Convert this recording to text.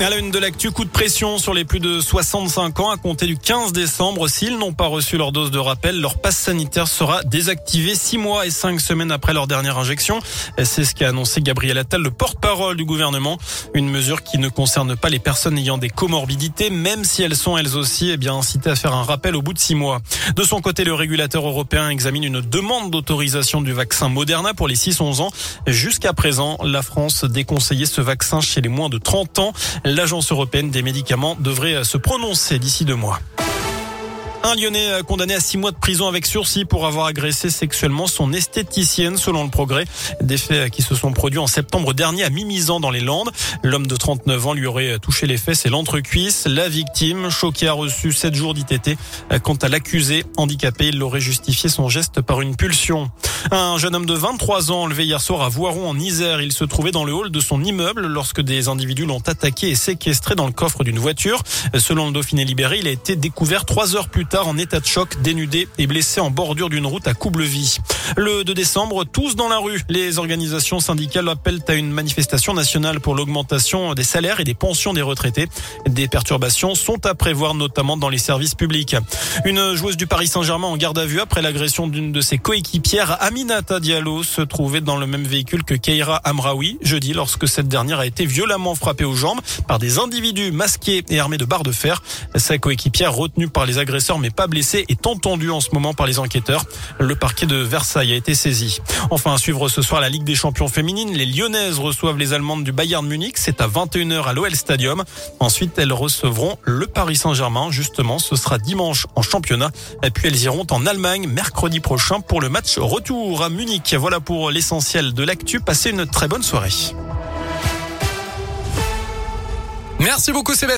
À la une de l'actu, coup de pression sur les plus de 65 ans à compter du 15 décembre. S'ils n'ont pas reçu leur dose de rappel, leur passe sanitaire sera désactivé six mois et cinq semaines après leur dernière injection. C'est ce qu'a annoncé Gabriel Attal, le porte-parole du gouvernement. Une mesure qui ne concerne pas les personnes ayant des comorbidités, même si elles sont elles aussi eh bien incitées à faire un rappel au bout de six mois. De son côté, le régulateur européen examine une demande d'autorisation du vaccin Moderna pour les 6-11 ans. Jusqu'à présent, la France déconseillait ce vaccin chez les moins de 30 ans l'Agence européenne des médicaments devrait se prononcer d'ici deux mois. Un Lyonnais condamné à six mois de prison avec sursis pour avoir agressé sexuellement son esthéticienne, selon le progrès. Des faits qui se sont produits en septembre dernier à Mimizan dans les Landes. L'homme de 39 ans lui aurait touché les fesses et l'entrecuisse. La victime, choquée, a reçu sept jours d'ITT. Quant à l'accusé, handicapé, il aurait justifié son geste par une pulsion. Un jeune homme de 23 ans enlevé hier soir à Voiron en Isère. Il se trouvait dans le hall de son immeuble lorsque des individus l'ont attaqué et séquestré dans le coffre d'une voiture. Selon le Dauphiné libéré, il a été découvert trois heures plus tard en état de choc, dénudé et blessé en bordure d'une route à Coublevie. Le 2 décembre, tous dans la rue. Les organisations syndicales appellent à une manifestation nationale pour l'augmentation des salaires et des pensions des retraités. Des perturbations sont à prévoir notamment dans les services publics. Une joueuse du Paris Saint-Germain en garde à vue après l'agression d'une de ses coéquipières Aminata Diallo se trouvait dans le même véhicule que Keira Amraoui jeudi lorsque cette dernière a été violemment frappée aux jambes par des individus masqués et armés de barres de fer. Sa coéquipière retenue par les agresseurs mais pas blessée est entendue en ce moment par les enquêteurs. Le parquet de Versailles a été saisi. Enfin, à suivre ce soir la Ligue des champions féminines. Les Lyonnaises reçoivent les Allemandes du Bayern Munich. C'est à 21h à l'OL Stadium. Ensuite, elles recevront le Paris Saint-Germain. Justement, ce sera dimanche en championnat. Et puis elles iront en Allemagne mercredi prochain pour le match retour à Munich. Voilà pour l'essentiel de l'actu. Passez une très bonne soirée. Merci beaucoup Sébastien.